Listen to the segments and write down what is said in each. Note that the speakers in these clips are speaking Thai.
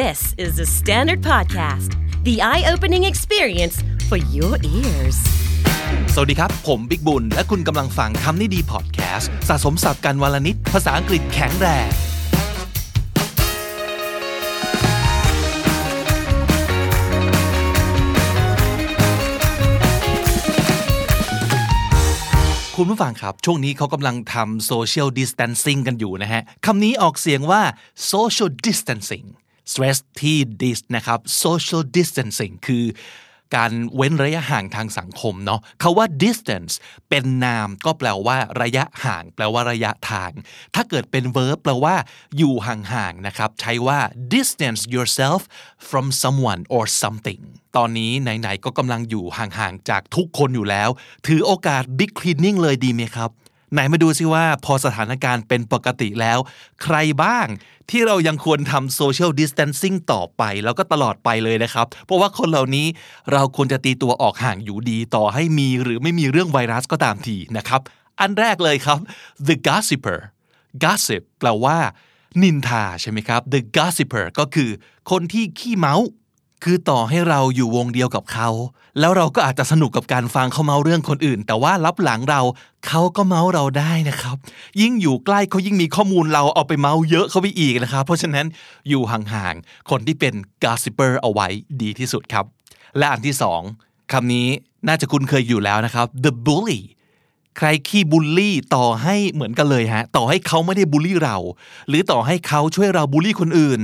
This is the Standard Podcast, the eye opening experience for your ears. สวัสดีครับ ผมบิ๊กบุญ และคุณกำลังฟังคำนี้ดีพอดแคสต์สะสมสับกันวลนิด ภาษาอังกฤษแข็งแรงคุณผู้ฟังครับ ช่วงนี้เขากำลังทำ social distancing กันอยู่นะฮะ คำนี้ออกเสียงว่า social distancing stress ที่ dis นะครับ social distancing คือการเว้นระยะห่างทางสังคมเนาะคาว่า distance เป็นนามก็แปลว่าระยะห่าง แปลว่าระยะทาง ถ้าเกิดเป็น verb แปลว่า อยู่ห่างๆนะครับ ใช้ว่า distance yourself from someone or something ตอนนี้ไหนๆก็กำลังอยู่ห่างๆจากทุกคนอยู่แล้ว ถือโอกาส big cleaning เลยดีไหมครับ ไหนมาดูซิว่าพอสถานการณ์เป็นปกติแล้ว ใครบ้างที่เรายังควรทำ social distancing ต่อไปแล้วก็ตลอดไปเลยนะครับ เพราะว่าคนเหล่านี้เราควรจะตีตัวออกห่างอยู่ดีต่อให้มีหรือไม่มีเรื่องไวรัสก็ตามทีนะครับ อันแรกเลยครับ the gossiper gossip แปลว่านินทาใช่ไหมครับ the gossiper ก็คือคนที่ขี้เมาส์ คือต่อให้เราอยู่วงเดียวกับเขา แล้วเราก็อาจจะสนุกกับการฟังเขาเมาเรื่องคนอื่น แต่ว่ารับหลังเราเขาก็เมาเราได้นะครับ ยิ่งอยู่ใกล้เขายิ่งมีข้อมูลเราเอาไปเมาเยอะเข้าไปอีกนะครับ เพราะฉะนั้นอยู่ห่างๆคนที่เป็น gossiper เอาไว้ดีที่สุดครับ และอันที่สองคำนี้น่าจะคุ้นเคยอยู่แล้วนะครับ the bully ใครขี้บูลลี่ต่อให้เหมือนกันเลยฮะ ต่อให้เขาไม่ได้บูลลี่เรา หรือต่อให้เขาช่วยเราบูลลี่คนอื่น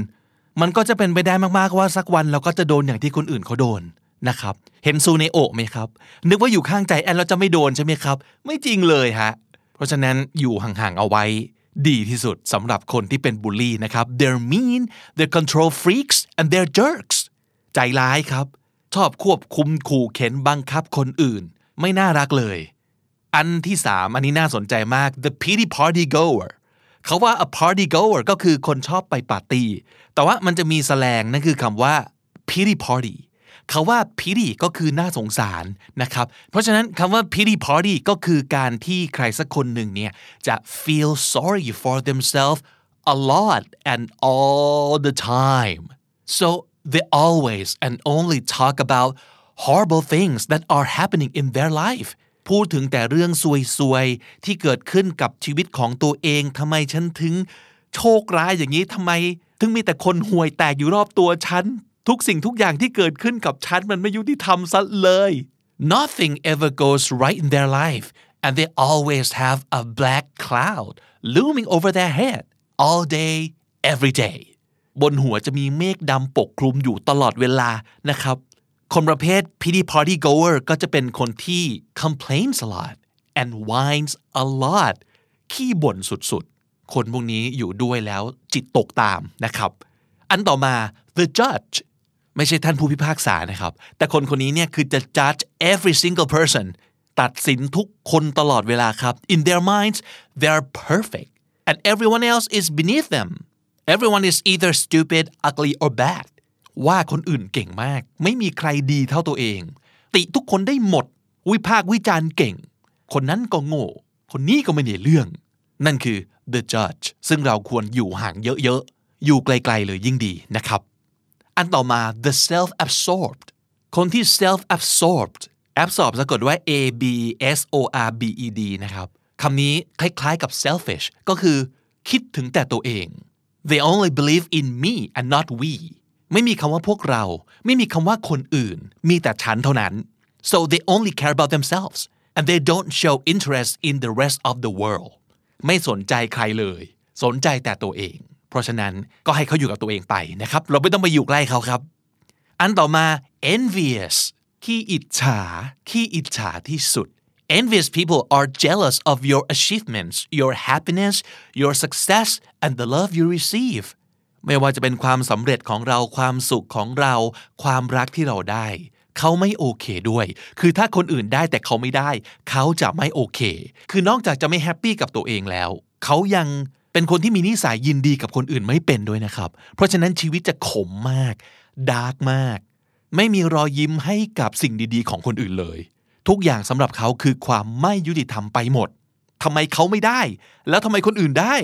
มันก็จะเป็นไปได้มากๆว่าสักวันเราก็จะโดนอย่างที่คนอื่นเขาโดนนะครับ เห็นซูเนโอะไหมครับ นึกว่าอยู่ข้างใจแอนเราจะไม่โดนใช่ไหมครับ ไม่จริงเลยฮะ เพราะฉะนั้นอยู่ห่างๆเอาไว้ดีที่สุดสำหรับคนที่เป็นบูลลี่นะครับ they're mean they're control freaks and they're jerks ใจร้ายครับ ชอบควบคุมขู่เข็นบังคับคนอื่น ไม่น่ารักเลย อันที่สามอันนี้น่าสนใจมาก the pity party goer เขาว่า a party goer ก็คือคนชอบไปปาร์ตี้ แต่ว่ามันจะมีแสลงนั่นคือคำว่า pity party เขาว่า pity ก็คือน่าสงสารนะครับ เพราะฉะนั้นคำว่า pity party ก็คือการที่ใครสักคนหนึ่งเนี่ยจะ feel sorry for themselves a lot and all the time so they always and only talk about horrible things that are happening in their life พูดถึงแต่เรื่องซวยๆ ที่เกิดขึ้นกับชีวิตของตัวเองทำไมฉันถึงโชคร้ายอย่างนี้ทำไม ถึงมีแต่คนห่วยแตกอยู่รอบตัวฉัน ทุกสิ่งทุกอย่างที่เกิดขึ้นกับฉันมันไม่ยุติธรรมซะเลย Nothing ever goes right in their life and they always have a black cloud looming over their head all day every day บนหัวจะมีเมฆดำปกคลุมอยู่ตลอดเวลานะครับ คนประเภท pity party goer ก็จะเป็นคนที่ complains a lot and whines a lot ขี้บ่นสุดๆ คนพวกนี้อยู่ด้วยแล้วจิตตกตามนะครับ อันต่อมา the judge ไม่ใช่ท่านผู้พิพากษานะครับ แต่คนคนนี้เนี่ยคือจะ judge every single person ตัดสินทุกคนตลอดเวลาครับ in their minds they are perfect and everyone else is beneath them everyone is either stupid ugly or bad ว่าคนอื่นเก่งมาก ไม่มีใครดีเท่าตัวเอง ติทุกคนได้หมด วิพากษ์วิจารณ์เก่ง คนนั้นก็โง่ คนนี้ก็ไม่ได้เรื่อง นั่นคือ the judge ซึ่งเราควรอยู่ห่างเยอะๆ อยู่ไกลๆเลยยิ่งดีนะครับ อันต่อมา the self absorbed คนที่ self absorbed absorb สะกดว่า a b s o r b e d นะครับคำนี้คล้ายๆกับ selfish ก็คือ คิดถึงแต่ตัวเอง they only believe in me and not we ไม่มีคำว่าพวกเรา ไม่มีคำว่าคนอื่น มีแต่ฉันเท่านั้น so they only care about themselves and they don't show interest in the rest of the world ไม่สนใจใครเลย สนใจแต่ตัวเอง เพราะฉะนั้นก็ให้เขาอยู่กับตัวเองไปนะครับ เราไม่ต้องไปอยู่ใกล้เขาครับ อันต่อมา envious ขี้อิจฉาขี้อิจฉาที่สุด Envious people are jealous of your achievements, your happiness, your success, and the love you receive. ไม่ว่าจะเป็นความสำเร็จของเราความสุขของเรา ความรักที่เราได้ เขาไม่โอเคด้วย คือถ้าคนอื่นได้แต่เขาไม่ได้ เขาจะไม่โอเค คือนอกจากจะไม่แฮปปี้กับตัวเองแล้ว เขายังเป็นคนที่มีนิสัยยินดีกับคนอื่นไม่เป็นด้วยนะครับ เพราะฉะนั้นชีวิตจะขมมากดาร์กมาก ไม่มีรอยยิ้มให้กับสิ่งดีๆ ของคนอื่นเลย ทุกอย่างสำหรับเขาคือความไม่ยุติธรรมไปหมดทำไมเขาไม่ได้ แล้วทำไมคนอื่นได้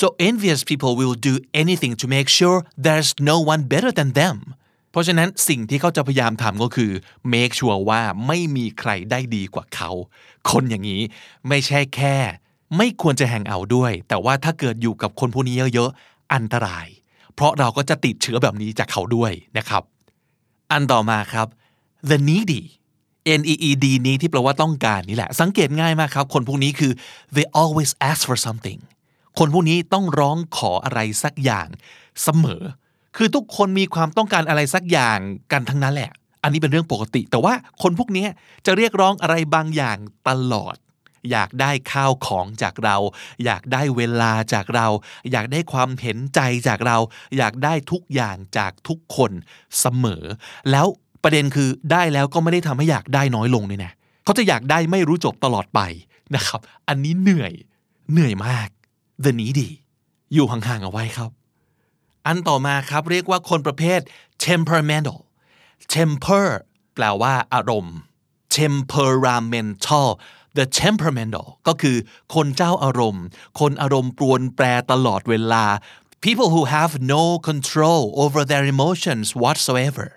so envious people will do anything to make sure there's no one better than them เพราะฉะนั้นสิ่งที่เขาจะพยายามทำก็คือ make sure ว่าไม่มีใครได้ดีกว่าเขา คนอย่างนี้ไม่ใช่แค่ ไม่ควรจะแฮงเอาด้วย แต่ว่าถ้าเกิดอยู่กับคนพวกนี้เยอะๆ อันตราย เพราะเราก็จะติดเชื้อแบบนี้จากเขาด้วยนะครับ อันต่อมาครับ the needy N E E D นี้ที่แปลว่าต้องการนี่แหละ สังเกตง่ายมากครับ คนพวกนี้คือ they always ask for something คนพวกนี้ต้องร้องขออะไรสักอย่างเสมอ คือทุกคนมีความต้องการอะไรสักอย่างกันทั้งนั้นแหละ อันนี้เป็นเรื่องปกติ แต่ว่าคนพวกนี้จะเรียกร้องอะไรบางอย่างตลอด อยากได้ข้าวของจากเรา อยากได้เวลาจากเรา อยากได้ความเห็นใจจากเรา อยากได้ทุกอย่างจากทุกคนเสมอ แล้วประเด็นคือได้แล้วก็ไม่ได้ทำให้อยากได้น้อยลงเลยนะเขาจะอยากได้ไม่รู้จบตลอดไปนะครับ อันนี้เหนื่อย เหนื่อยมาก the needy อยู่ห่างๆเอาไว้ครับ อันต่อมาครับเรียกว่าคนประเภท temperamental temper แปลว่าอารมณ์ temperamental the temperamental ก็คือคนเจ้าอารมณ์ คนอารมณ์ปรวนแปรตลอดเวลา people who have no control over their emotions whatsoever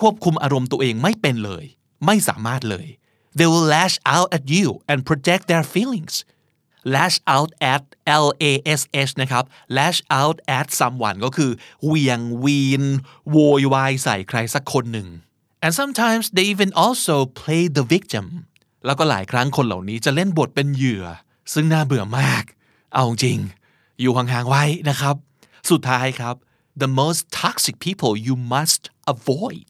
ควบคุมอารมณ์ตัวเองไม่เป็นเลย ไม่สามารถเลย they will lash out at you and project their feelings lash out at L A S H นะครับ lash out at someone ก็คือเหวียงวีนโวยวายใส่ใครสักคนหนึ่ง and sometimes they even also play the victim แล้วก็หลายครั้งคนเหล่านี้จะเล่นบทเป็นเหยื่อ ซึ่งน่าเบื่อมาก เอาจริง อยู่ห่างๆไว้นะครับ สุดท้ายครับ the most toxic people you must avoid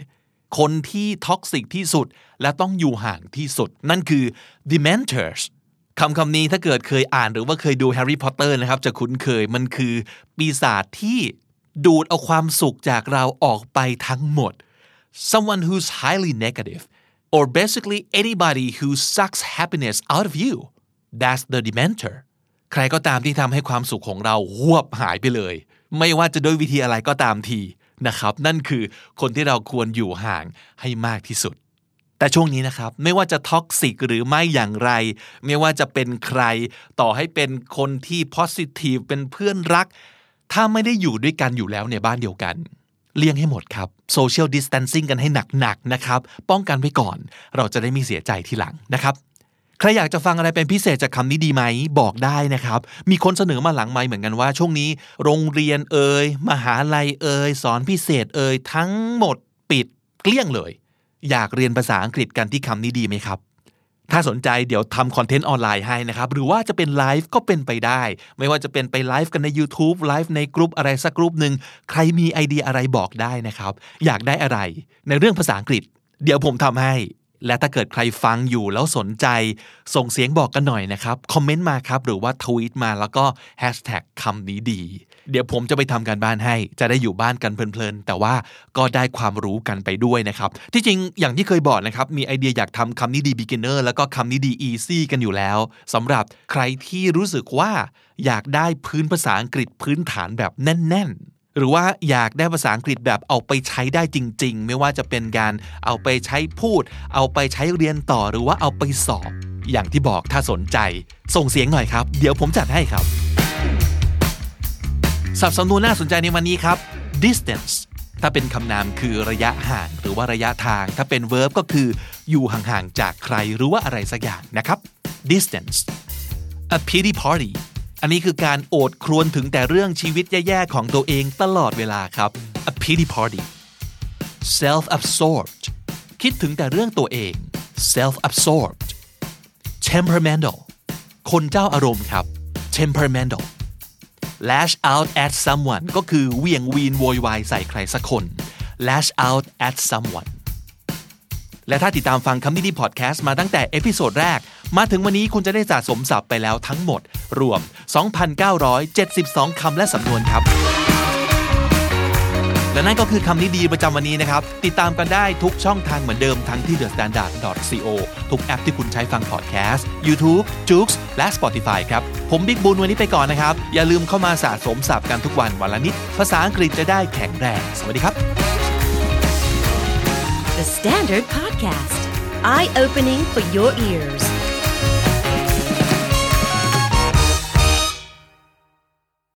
คนที่ toxic ที่สุดและต้องอยู่ห่างที่สุด นั่นคือ dementors คำคำนี้ถ้าเกิดเคยอ่านหรือว่าเคยดูแฮร์รี่พอตเตอร์นะครับจะคุ้นเคยมันคือปีศาจที่ดูดเอาความสุขจากเราออกไปทั้งหมด someone who's highly negative or basically anybody who sucks happiness out of you that's the dementor ใครก็ตามที่ทำให้ความสุขของเราหวบหายไปเลย ไม่ว่าจะด้วยวิธีอะไรก็ตามทีนะครับ นั่นคือคนที่เราควรอยู่ห่างให้มากที่สุด แต่ช่วงนี้นะครับ ไม่ว่าจะท็อกซิกหรือไม่อย่างไร ไม่ว่าจะเป็นใคร ต่อให้เป็นคนที่ positive เป็นเพื่อนรัก ถ้าไม่ได้อยู่ด้วยกันอยู่แล้วในบ้านเดียวกัน เลี่ยงให้หมดครับ social distancing กันให้หนักๆนะครับ ป้องกันไว้ก่อน เราจะได้ไม่เสียใจทีหลังนะครับใครอยากจะฟังอะไรเป็นพิเศษจากคำนี้ดีไหมบอกได้นะครับ มีคนเสนอมาหลังไม่เหมือนกันว่า ช่วงนี้ โรงเรียนเอ่ยมหาลัยเอ่ยสอนพิเศษเอ่ยทั้งหมดปิดเกลี้ยงเลย อยากเรียนภาษาอังกฤษกันที่คำนี้ดีไหมครับ ถ้าสนใจเดี๋ยวทำคอนเทนต์ออนไลน์ให้นะครับ หรือว่าจะเป็นไลฟ์ก็เป็นไปได้ ไม่ว่าจะเป็นไปไลฟ์กันใน YouTube ไลฟ์ในกลุ่มอะไรสักกลุ่มหนึ่งใครมีไอเดียอะไรบอกได้นะครับ อยากได้อะไร ในเรื่องภาษาอังกฤษ เดี๋ยวผมทำให้ และถ้าเกิดใครฟังอยู่แล้วสนใจ ส่งเสียงบอกกันหน่อยนะครับ คอมเมนต์มาครับ หรือว่าทวีตมาแล้วก็แฮชแท็กคำนี้ดี เดี๋ยวผมจะไปทำการบ้านให้ จะได้อยู่บ้านกันเพลินๆ แต่ว่าก็ได้ความรู้กันไปด้วยนะครับ ที่จริงอย่างที่เคยบอกนะครับ มีไอเดียอยากทำคำนี้ดี beginner แล้วก็คำนี้ดี easy กันอยู่แล้วสำหรับใครที่รู้สึกว่าอยากได้พื้นภาษาอังกฤษพื้นฐานแบบแน่นๆหรือว่าอยากได้ภาษาอังกฤษแบบเอาไปใช้ได้จริง ๆ ไม่ว่าจะเป็นการเอาไปใช้พูด เอาไปใช้เรียนต่อหรือว่าเอาไปสอบ อย่างที่บอกถ้าสนใจ ส่งเสียงหน่อยครับ เดี๋ยวผมจัดให้ครับ สับสำนวนน่าสนใจในวันนี้ครับ distance ถ้าเป็นคำนามคือระยะห่างหรือว่าระยะทาง ถ้าเป็น verb ก็คืออยู่ห่างๆจากใครหรือว่าอะไรสักอย่างนะครับ distance a pity party อันนี้คือการโอดครวญถึงแต่เรื่องชีวิตแย่ๆของตัวเองตลอดเวลาครับ a pity party self absorbed คิดถึงแต่เรื่องตัวเอง self absorbed temperamental คนเจ้าอารมณ์ครับ temperamental lash out at someone ก็คือเหวี่ยงวีนโวยวายใส่ใครสักคน lash out at someone และถ้าติดตามฟังคำนี้ดีพอดแคสต์มาตั้งแต่ episode แรก มาถึงวันนี้คุณจะได้สะสมศัพท์ไปแล้วทั้งหมด รวม 2,972 คำและสำนวนครับ และนั่นก็คือคำนี้ดีประจำวันนี้นะครับ ติดตามกันได้ทุกช่องทางเหมือนเดิมทั้งที่ thestandard.co ทุกแอปที่คุณใช้ฟังพอดแคสต์ YouTube, j o o x และ Spotify ครับ ผมบิ๊กบุญวันนี้ไปก่อนนะครับ อย่าลืมเข้ามาสะสมศัพท์กันทุกวันวันละนิด ภาษาอังกฤษจะได้แข็งแรง สวัสดีครับ The Standard Podcast, eye opening for your ears.